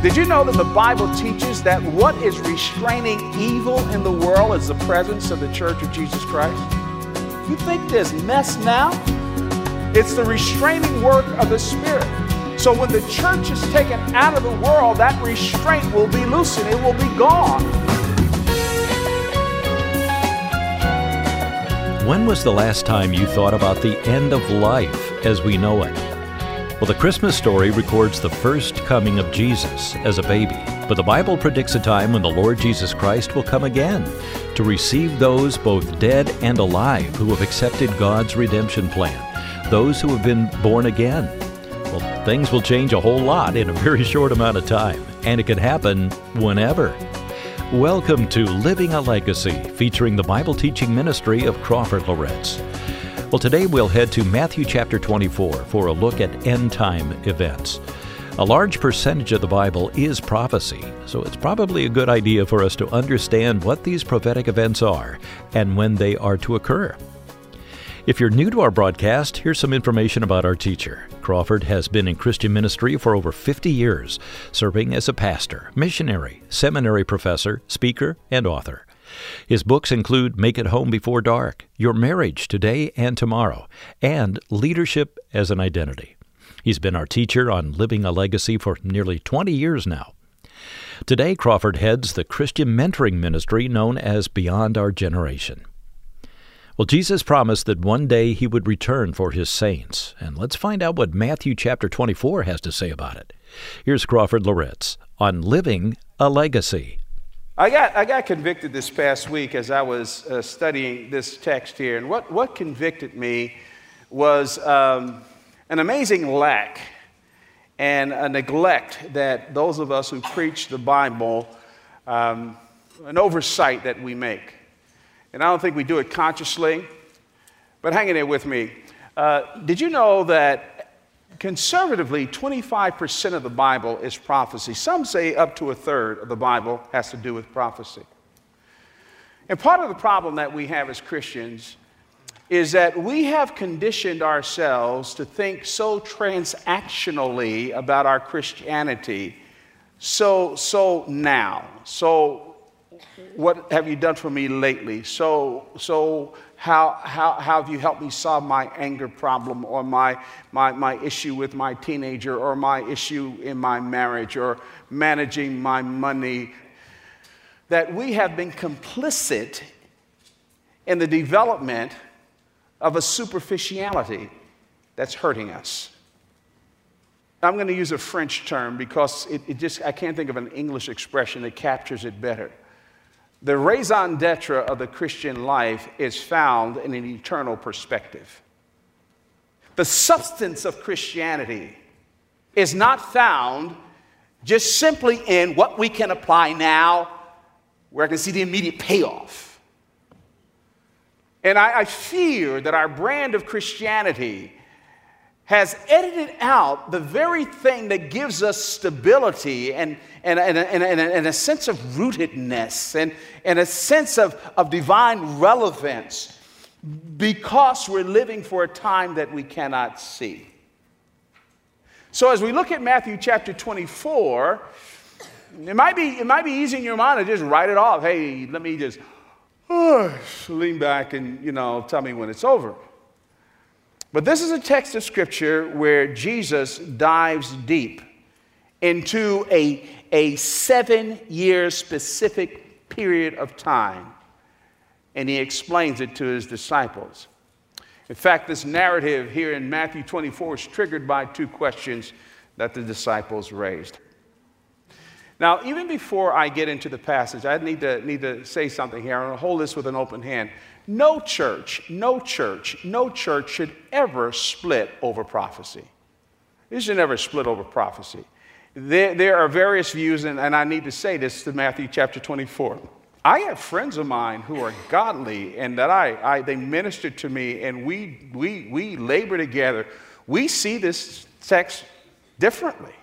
Did you know that the Bible teaches that what is restraining evil in the world is the presence of the church of Jesus Christ? You think there's mess now? It's the restraining work of the Spirit. So when the church is taken out of the world, that restraint will be loosened, it will be gone. When was the last time you thought about the end of life as we know it? Well, the Christmas story records the first coming of Jesus as a baby, but the Bible predicts a time when the Lord Jesus Christ will come again to receive those both dead and alive who have accepted God's redemption plan, those who have been born again. Well, things will change a whole lot in a very short amount of time, and it can happen whenever. Welcome to Living a Legacy, featuring the Bible teaching ministry of Crawford Loritts. Well, today we'll head to Matthew chapter 24 for a look at end time events. A large percentage of the Bible is prophecy, so it's probably a good idea for us to understand what these prophetic events are and when they are to occur. If you're new to our broadcast, here's some information about our teacher. Crawford has been in Christian ministry for over 50 years, serving as a pastor, missionary, seminary professor, speaker, and author. His books include Make It Home Before Dark, Your Marriage Today and Tomorrow, and Leadership as an Identity. He's been our teacher on Living a Legacy for nearly 20 years now. Today, Crawford heads the Christian mentoring ministry known as Beyond Our Generation. Well, Jesus promised that one day he would return for his saints, and let's find out what Matthew chapter 24 has to say about it. Here's Crawford Loritts on Living a Legacy. I got, I got convicted this past week as I was uh, studying this text here. And what, what convicted me was um, an amazing lack and a neglect that those of us who preach the Bible, um, an oversight that we make. And I don't think we do it consciously, but hang in there with me. Uh, did you know that conservatively, 25% of the Bible is prophecy. Some say up to a third of the Bible has to do with prophecy. And part of the problem that we have as Christians is that we have conditioned ourselves to think so transactionally about our Christianity. So, so now. So, what have you done for me lately? So, so how, how, how have you helped me solve my anger problem or my, my, my issue with my teenager or my issue in my marriage or managing my money? That we have been complicit in the development of a superficiality that's hurting us. I'm going to use a French term because it, it just, I can't think of an English expression that captures it better. The raison d'etre of the Christian life is found in an eternal perspective. The substance of Christianity is not found just simply in what we can apply now, where I can see the immediate payoff. And I, I fear that our brand of Christianity has edited out the very thing that gives us stability and, and, and, and, and, and a sense of rootedness and, and a sense of, of divine relevance because we're living for a time that we cannot see. So, as we look at Matthew chapter 24, it might be, it might be easy in your mind to just write it off. Hey, let me just lean back and, you know, tell me when it's over. But this is a text of scripture where Jesus dives deep into a, a seven year specific period of time, and he explains it to his disciples. In fact, this narrative here in Matthew 24 is triggered by two questions that the disciples raised. Now, even before I get into the passage, I need to, need to say something here. I'm going to hold this with an open hand. No church, no church, no church should ever split over prophecy. It should never split over prophecy. There, there are various views, and, and I need to say this to Matthew chapter 24. I have friends of mine who are godly and that I, I they minister to me and we, we, we labor together. We see this text differently.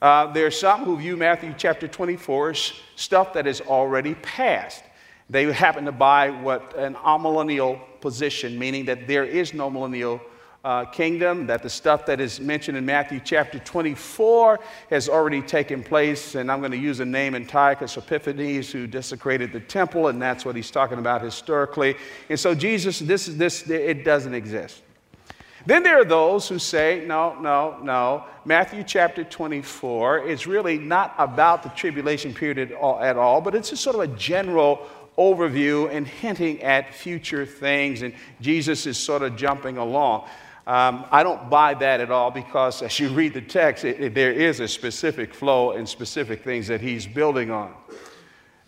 Uh, there are some who view Matthew chapter 24 as stuff that is already past. They happen to buy what an amillennial position, meaning that there is no millennial uh, kingdom, that the stuff that is mentioned in Matthew chapter 24 has already taken place. And I'm going to use a name Antiochus Epiphanes, who desecrated the temple, and that's what he's talking about historically. And so, Jesus, this, is this, it doesn't exist. Then there are those who say, no, no, no. Matthew chapter 24 is really not about the tribulation period at all, at all, but it's just sort of a general overview and hinting at future things, and Jesus is sort of jumping along. Um, I don't buy that at all because as you read the text, it, it, there is a specific flow and specific things that he's building on.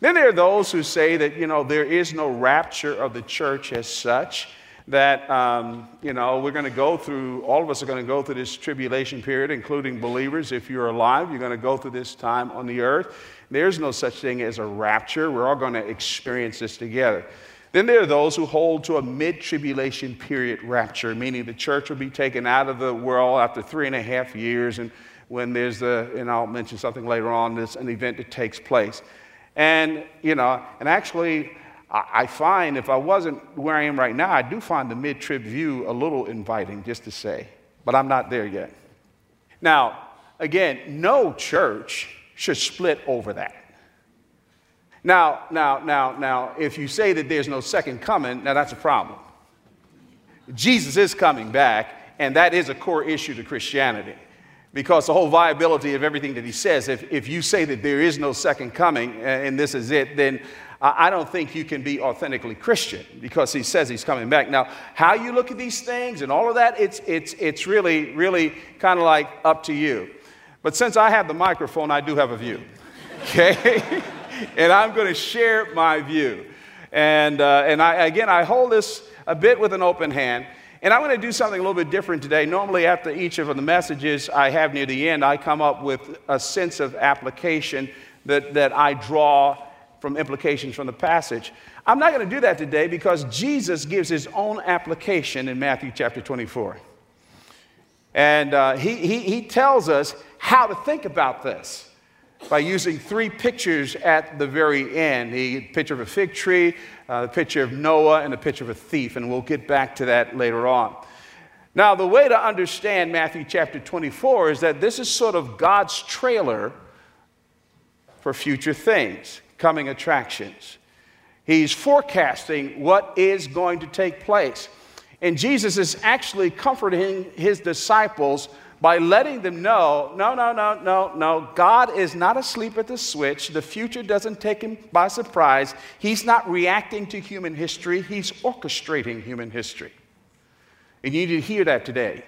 Then there are those who say that, you know, there is no rapture of the church as such, that, um, you know, we're going to go through, all of us are going to go through this tribulation period, including believers. If you're alive, you're going to go through this time on the earth. There's no such thing as a rapture. We're all going to experience this together. Then there are those who hold to a mid tribulation period rapture, meaning the church will be taken out of the world after three and a half years. And when there's the, and I'll mention something later on, there's an event that takes place. And, you know, and actually, I find if I wasn't where I am right now, I do find the mid trib view a little inviting, just to say, but I'm not there yet. Now, again, no church should split over that. Now, now, now, now, if you say that there's no second coming, now that's a problem. Jesus is coming back, and that is a core issue to Christianity. Because the whole viability of everything that he says, if, if you say that there is no second coming uh, and this is it, then I don't think you can be authentically Christian because he says he's coming back. Now, how you look at these things and all of that, it's, it's, it's really, really kind of like up to you. But since I have the microphone, I do have a view. Okay? and I'm going to share my view. And, uh, and I, again, I hold this a bit with an open hand. And I'm going to do something a little bit different today. Normally, after each of the messages I have near the end, I come up with a sense of application that, that I draw from implications from the passage. I'm not going to do that today because Jesus gives his own application in Matthew chapter 24. And uh, he, he, he tells us how to think about this by using three pictures at the very end the picture of a fig tree, uh, the picture of Noah, and the picture of a thief. And we'll get back to that later on. Now, the way to understand Matthew chapter 24 is that this is sort of God's trailer for future things, coming attractions. He's forecasting what is going to take place. And Jesus is actually comforting his disciples by letting them know no, no, no, no, no, God is not asleep at the switch. The future doesn't take him by surprise. He's not reacting to human history, he's orchestrating human history. And you need to hear that today.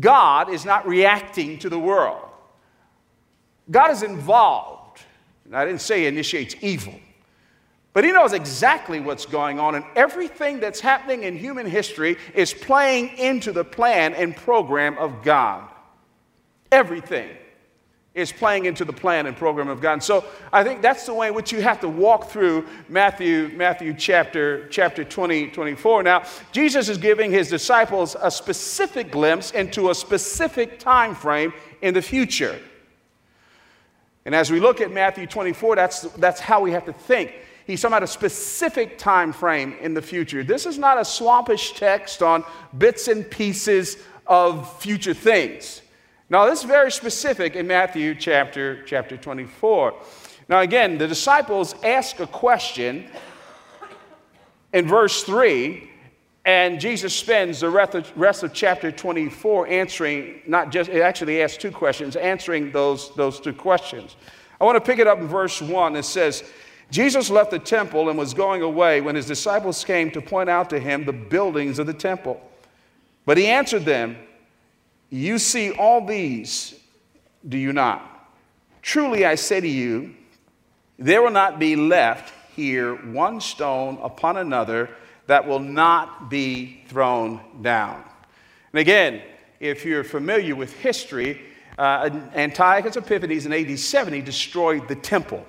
God is not reacting to the world, God is involved. And I didn't say initiates evil. But he knows exactly what's going on, and everything that's happening in human history is playing into the plan and program of God. Everything is playing into the plan and program of God. And so I think that's the way in which you have to walk through Matthew, Matthew chapter, chapter 20, 24. Now, Jesus is giving his disciples a specific glimpse into a specific time frame in the future. And as we look at Matthew 24, that's, that's how we have to think. He's talking about a specific time frame in the future. This is not a swampish text on bits and pieces of future things. Now, this is very specific in Matthew chapter, chapter 24. Now, again, the disciples ask a question in verse 3, and Jesus spends the rest of chapter 24 answering, not just, it actually asks two questions, answering those, those two questions. I want to pick it up in verse 1. It says, Jesus left the temple and was going away when his disciples came to point out to him the buildings of the temple. But he answered them, You see all these, do you not? Truly I say to you, there will not be left here one stone upon another that will not be thrown down. And again, if you're familiar with history, uh, Antiochus Epiphanes in AD 70 destroyed the temple.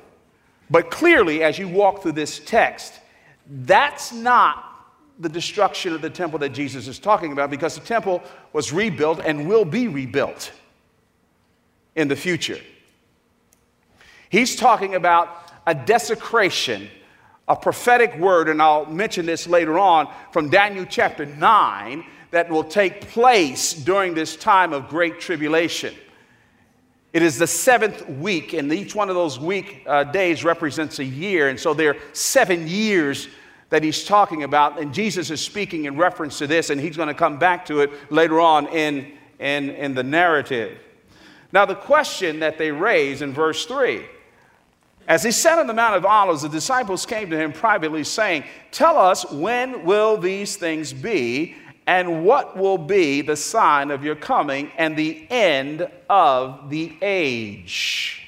But clearly, as you walk through this text, that's not the destruction of the temple that Jesus is talking about because the temple was rebuilt and will be rebuilt in the future. He's talking about a desecration, a prophetic word, and I'll mention this later on from Daniel chapter 9 that will take place during this time of great tribulation. It is the seventh week, and each one of those week uh, days represents a year. And so there are seven years that he's talking about, and Jesus is speaking in reference to this, and he's going to come back to it later on in, in, in the narrative. Now, the question that they raise in verse 3 as he sat on the Mount of Olives, the disciples came to him privately, saying, Tell us, when will these things be? And what will be the sign of your coming and the end of the age?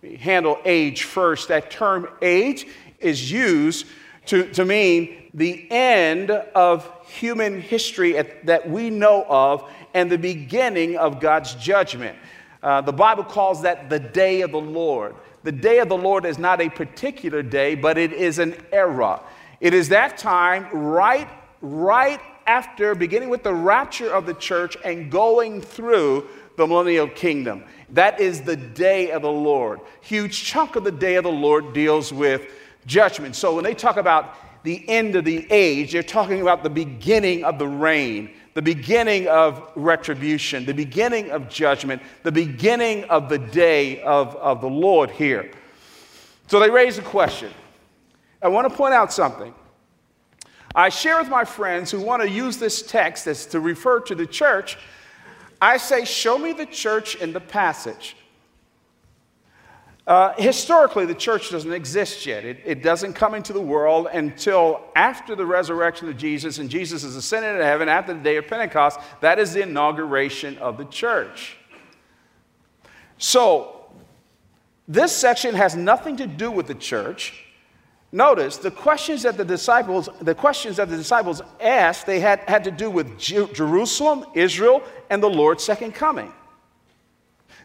We handle age first. That term age is used to, to mean the end of human history at, that we know of and the beginning of God's judgment. Uh, the Bible calls that the day of the Lord. The day of the Lord is not a particular day, but it is an era. It is that time right, right after, beginning with the rapture of the church and going through the millennial kingdom. That is the day of the Lord. Huge chunk of the day of the Lord deals with judgment. So when they talk about the end of the age, they're talking about the beginning of the reign, the beginning of retribution, the beginning of judgment, the beginning of the day of, of the Lord here. So they raise a question. I want to point out something. I share with my friends who want to use this text as to refer to the church. I say, show me the church in the passage. Uh, historically, the church doesn't exist yet. It, it, doesn't come into the world until after the resurrection of Jesus and Jesus is ascended into heaven after the day of Pentecost. That is the inauguration of the church. So, this section has nothing to do with the church. Notice the questions that the disciples, the questions that the disciples asked, they had, had to do with Jerusalem, Israel, and the Lord's second coming.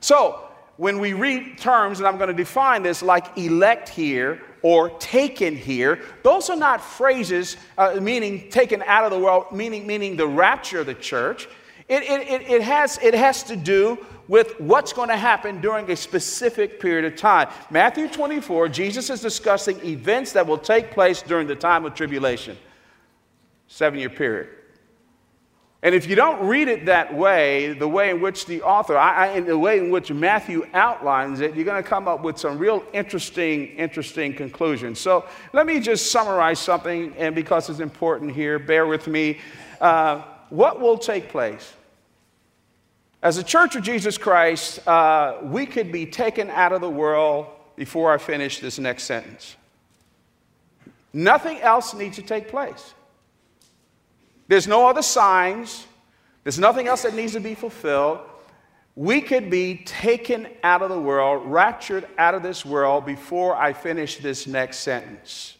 So, when we read terms, and I'm going to define this like elect here or taken here, those are not phrases uh, meaning taken out of the world, meaning, meaning the rapture of the church. It, it, it, has, it has to do with what's going to happen during a specific period of time. Matthew 24, Jesus is discussing events that will take place during the time of tribulation, seven year period. And if you don't read it that way, the way in which the author, I, I, in the way in which Matthew outlines it, you're going to come up with some real interesting, interesting conclusions. So let me just summarize something, and because it's important here, bear with me. Uh, what will take place? As a church of Jesus Christ, uh, we could be taken out of the world before I finish this next sentence. Nothing else needs to take place. There's no other signs, there's nothing else that needs to be fulfilled. We could be taken out of the world, raptured out of this world before I finish this next sentence.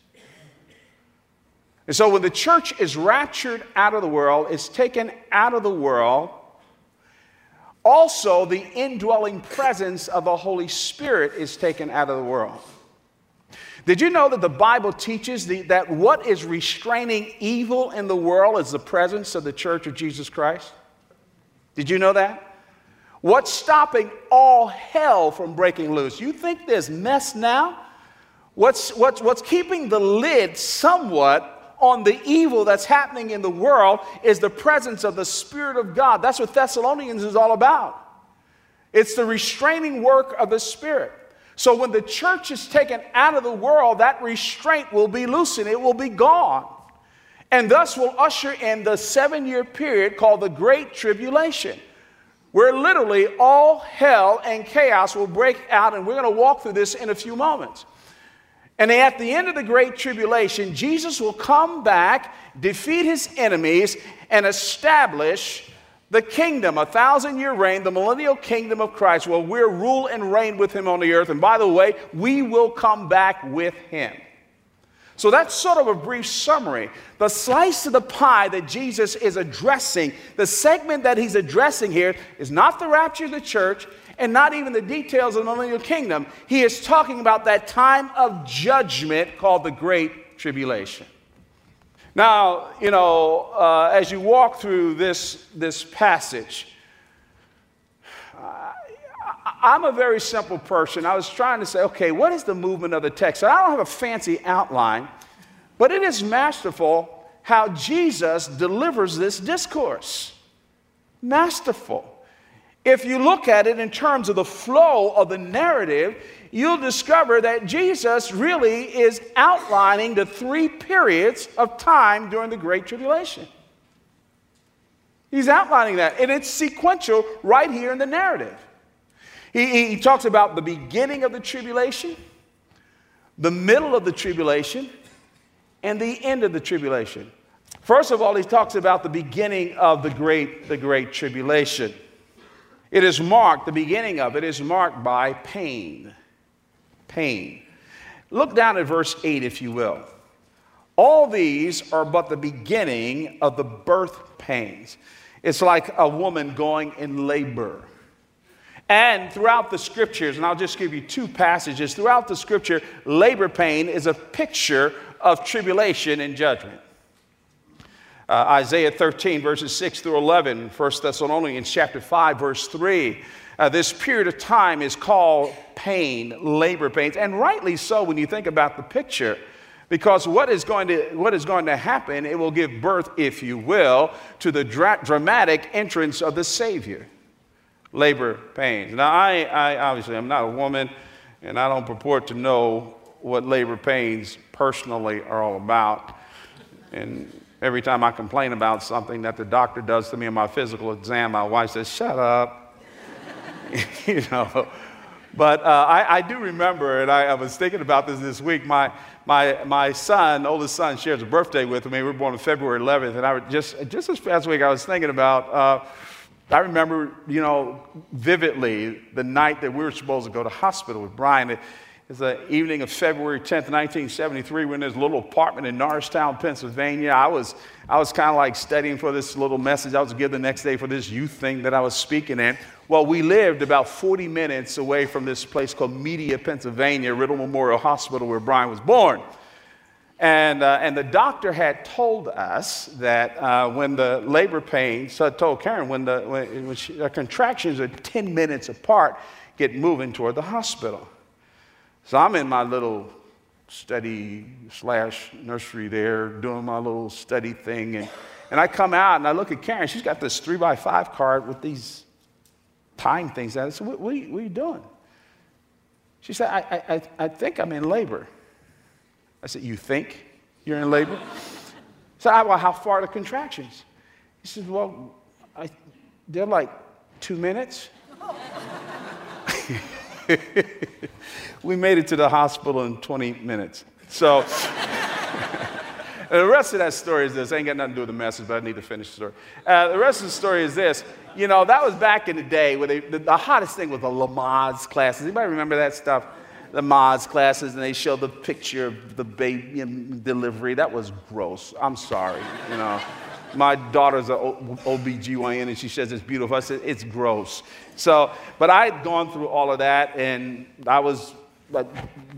And so when the church is raptured out of the world, is taken out of the world, also the indwelling presence of the Holy Spirit is taken out of the world. Did you know that the Bible teaches the, that what is restraining evil in the world is the presence of the church of Jesus Christ? Did you know that? What's stopping all hell from breaking loose? You think there's mess now? What's, what's, what's keeping the lid somewhat on the evil that's happening in the world is the presence of the Spirit of God. That's what Thessalonians is all about. It's the restraining work of the Spirit. So when the church is taken out of the world, that restraint will be loosened, it will be gone. And thus will usher in the seven year period called the Great Tribulation, where literally all hell and chaos will break out. And we're going to walk through this in a few moments. And at the end of the Great Tribulation, Jesus will come back, defeat his enemies, and establish the kingdom, a thousand year reign, the millennial kingdom of Christ, where we'll rule and reign with him on the earth. And by the way, we will come back with him. So that's sort of a brief summary. The slice of the pie that Jesus is addressing, the segment that he's addressing here, is not the rapture of the church and not even the details of the millennial kingdom. He is talking about that time of judgment called the Great Tribulation. Now, you know, uh, as you walk through this, this passage, I'm a very simple person. I was trying to say, okay, what is the movement of the text? I don't have a fancy outline, but it is masterful how Jesus delivers this discourse. Masterful. If you look at it in terms of the flow of the narrative, you'll discover that Jesus really is outlining the three periods of time during the Great Tribulation. He's outlining that, and it's sequential right here in the narrative. He, he talks about the beginning of the tribulation, the middle of the tribulation, and the end of the tribulation. First of all, he talks about the beginning of the great, the great tribulation. It is marked, the beginning of it is marked by pain pain. Look down at verse 8, if you will. All these are but the beginning of the birth pains. It's like a woman going in labor. And throughout the scriptures, and I'll just give you two passages, throughout the scripture, labor pain is a picture of tribulation and judgment. Uh, Isaiah 13, verses 6 through 11, 1 Thessalonians chapter 5, verse 3. Uh, this period of time is called pain, labor pains, and rightly so when you think about the picture. Because what is, going to, what is going to happen, it will give birth, if you will, to the dra- dramatic entrance of the Savior. Labor pains. Now, I, I obviously am not a woman, and I don't purport to know what labor pains personally are all about. And every time I complain about something that the doctor does to me in my physical exam, my wife says, Shut up. you know. But uh, I, I, do remember, and I, I, was thinking about this this week. My, my, my son, oldest son, shares a birthday with me. We were born on February 11th, and I just just this past week I was thinking about. Uh, I remember, you know, vividly the night that we were supposed to go to hospital with Brian. It, it's the evening of February 10th, 1973. We're in this little apartment in Norristown, Pennsylvania. I was, I was kind of like studying for this little message I was to give the next day for this youth thing that I was speaking in. Well, we lived about 40 minutes away from this place called Media, Pennsylvania, Riddle Memorial Hospital, where Brian was born. And, uh, and the doctor had told us that uh, when the labor pains, so I told Karen, when the, when, when she, contractions are 10 minutes apart, get moving toward the hospital. So I'm in my little study slash nursery there, doing my little study thing. And, and I come out and I look at Karen. She's got this three by five card with these time things. I said, what, what, are you, what are you doing? She said, I, I, I think I'm in labor. I said, You think you're in labor? So I, well, how far are the contractions? He said, Well, I, they're like two minutes. we made it to the hospital in 20 minutes. So, the rest of that story is this. I ain't got nothing to do with the message, but I need to finish the story. Uh, the rest of the story is this. You know, that was back in the day where they, the, the, hottest thing was the Lamaze classes. Anybody remember that stuff? The Lamaze classes, and they showed the picture of the baby delivery. That was gross. I'm sorry, you know. My daughter's an OBGYN and she says it's beautiful. I said, it's gross. So, but I had gone through all of that and I was like,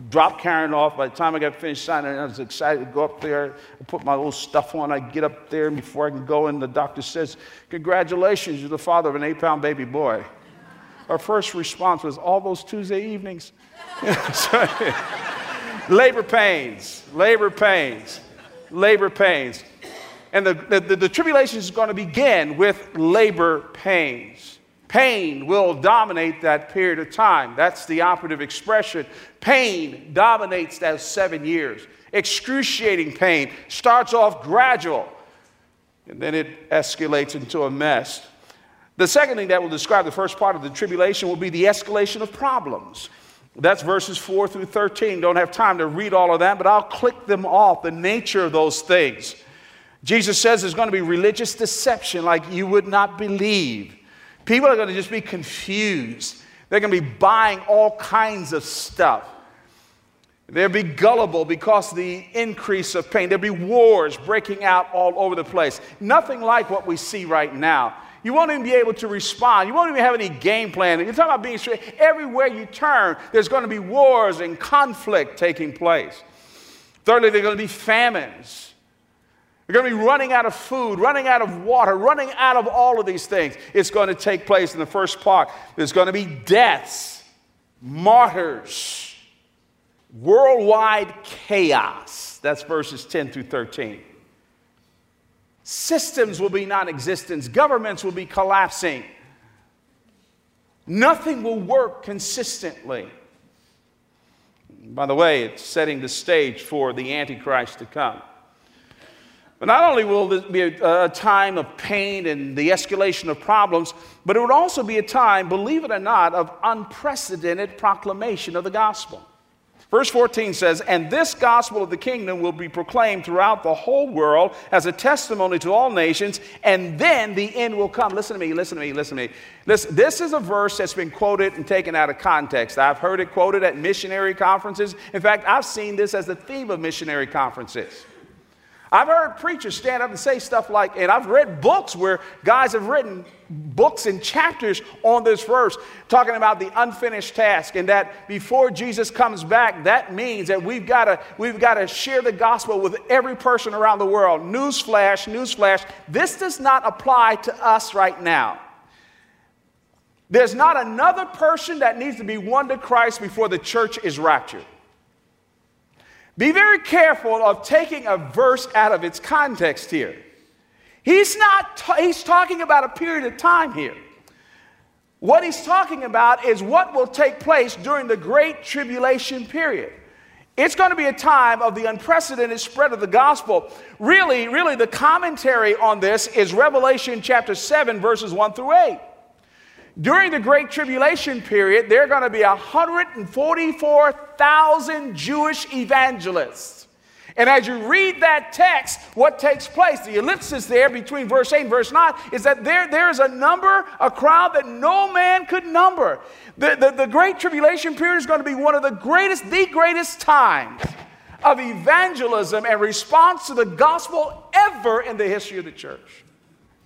dropped Karen off. By the time I got finished signing, I was excited to go up there. I put my little stuff on. I get up there, and before I can go in, the doctor says, Congratulations, you're the father of an eight pound baby boy. Our first response was, All those Tuesday evenings? labor pains, labor pains, labor pains. And the, the, the tribulation is going to begin with labor pains. Pain will dominate that period of time. That's the operative expression. Pain dominates that seven years. Excruciating pain starts off gradual, and then it escalates into a mess. The second thing that will describe the first part of the tribulation will be the escalation of problems. That's verses 4 through 13. Don't have time to read all of that, but I'll click them off the nature of those things. Jesus says there's going to be religious deception like you would not believe. People are going to just be confused. They're going to be buying all kinds of stuff. They'll be gullible because of the increase of pain. There'll be wars breaking out all over the place. Nothing like what we see right now. You won't even be able to respond. You won't even have any game plan. You're talking about being straight. Everywhere you turn, there's going to be wars and conflict taking place. Thirdly, there are going to be famines. We're going to be running out of food, running out of water, running out of all of these things. It's going to take place in the first part. There's going to be deaths, martyrs, worldwide chaos. That's verses 10 through 13. Systems will be non existent, governments will be collapsing. Nothing will work consistently. By the way, it's setting the stage for the Antichrist to come. But not only will this be a, a, time of pain and the escalation of problems, but it would also be a time, believe it or not, of unprecedented proclamation of the gospel. Verse 14 says, And this gospel of the kingdom will be proclaimed throughout the whole world as a testimony to all nations, and then the end will come. Listen to me, listen to me, listen to me. Listen, this is a verse that's been quoted and taken out of context. I've heard it quoted at missionary conferences. In fact, I've seen this as the theme of missionary conferences. I've heard preachers stand up and say stuff like, and I've read books where guys have written books and chapters on this verse talking about the unfinished task and that before Jesus comes back, that means that we've got to we've got to share the gospel with every person around the world. Newsflash, newsflash. This does not apply to us right now. There's not another person that needs to be won to Christ before the church is raptured. Be very careful of taking a verse out of its context here. He's not, he's talking about a period of time here. What he's talking about is what will take place during the Great Tribulation period. It's going to be a time of the unprecedented spread of the gospel. Really, really, the commentary on this is Revelation chapter 7, verses 1 through 8. During the Great Tribulation period, there are going to be 144,000 Jewish evangelists. And as you read that text, what takes place, the ellipsis there between verse 8 and verse 9, is that there, there is a number, a crowd that no man could number. The, the, the Great Tribulation period is going to be one of the greatest, the greatest times of evangelism and response to the gospel ever in the history of the church.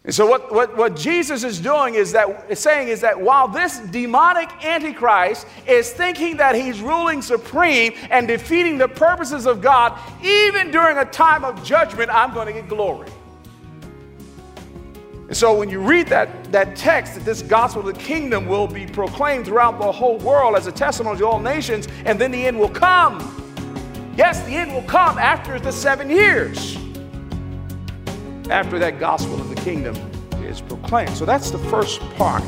And so, what, what, what Jesus is doing is that is saying is that while this demonic antichrist is thinking that he's ruling supreme and defeating the purposes of God, even during a time of judgment, I'm going to get glory. And so, when you read that, that text, that this gospel of the kingdom will be proclaimed throughout the whole world as a testimony to all nations, and then the end will come. Yes, the end will come after the seven years after that gospel of the kingdom is proclaimed. So that's the first part.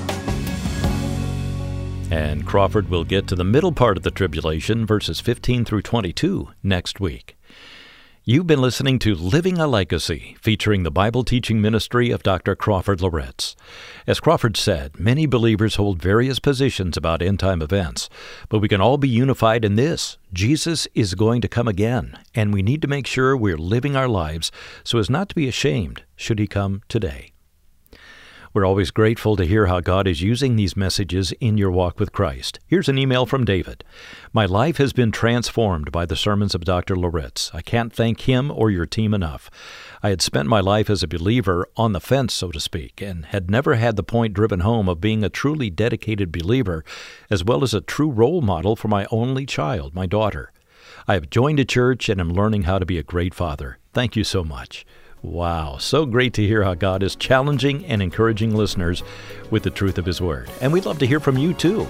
And Crawford will get to the middle part of the tribulation, verses 15 through 22, next week. You've been listening to Living a Legacy, featuring the Bible teaching ministry of Dr. Crawford Loritts. As Crawford said, many believers hold various positions about end time events, but we can all be unified in this Jesus is going to come again, and we need to make sure we're living our lives so as not to be ashamed should he come today. We're always grateful to hear how God is using these messages in your walk with Christ. Here's an email from David. My life has been transformed by the sermons of Dr. Loritts. I can't thank him or your team enough. I had spent my life as a believer on the fence, so to speak, and had never had the point driven home of being a truly dedicated believer, as well as a true role model for my only child, my daughter. I have joined a church and am learning how to be a great father. Thank you so much. Wow, so great to hear how God is challenging and encouraging listeners with the truth of His Word. And we'd love to hear from you too.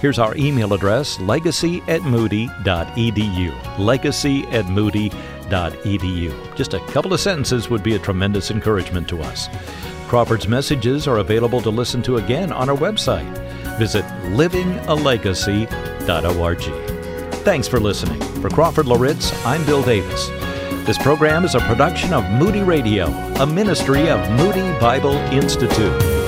Here's our email address legacy at moody.edu. Legacy at moody.edu. Just a couple of sentences would be a tremendous encouragement to us. Crawford's messages are available to listen to again on our website. Visit livingalegacy.org. Thanks for listening. For Crawford Loritts, I'm Bill Davis. This program is a production of Moody Radio, a ministry of Moody Bible Institute.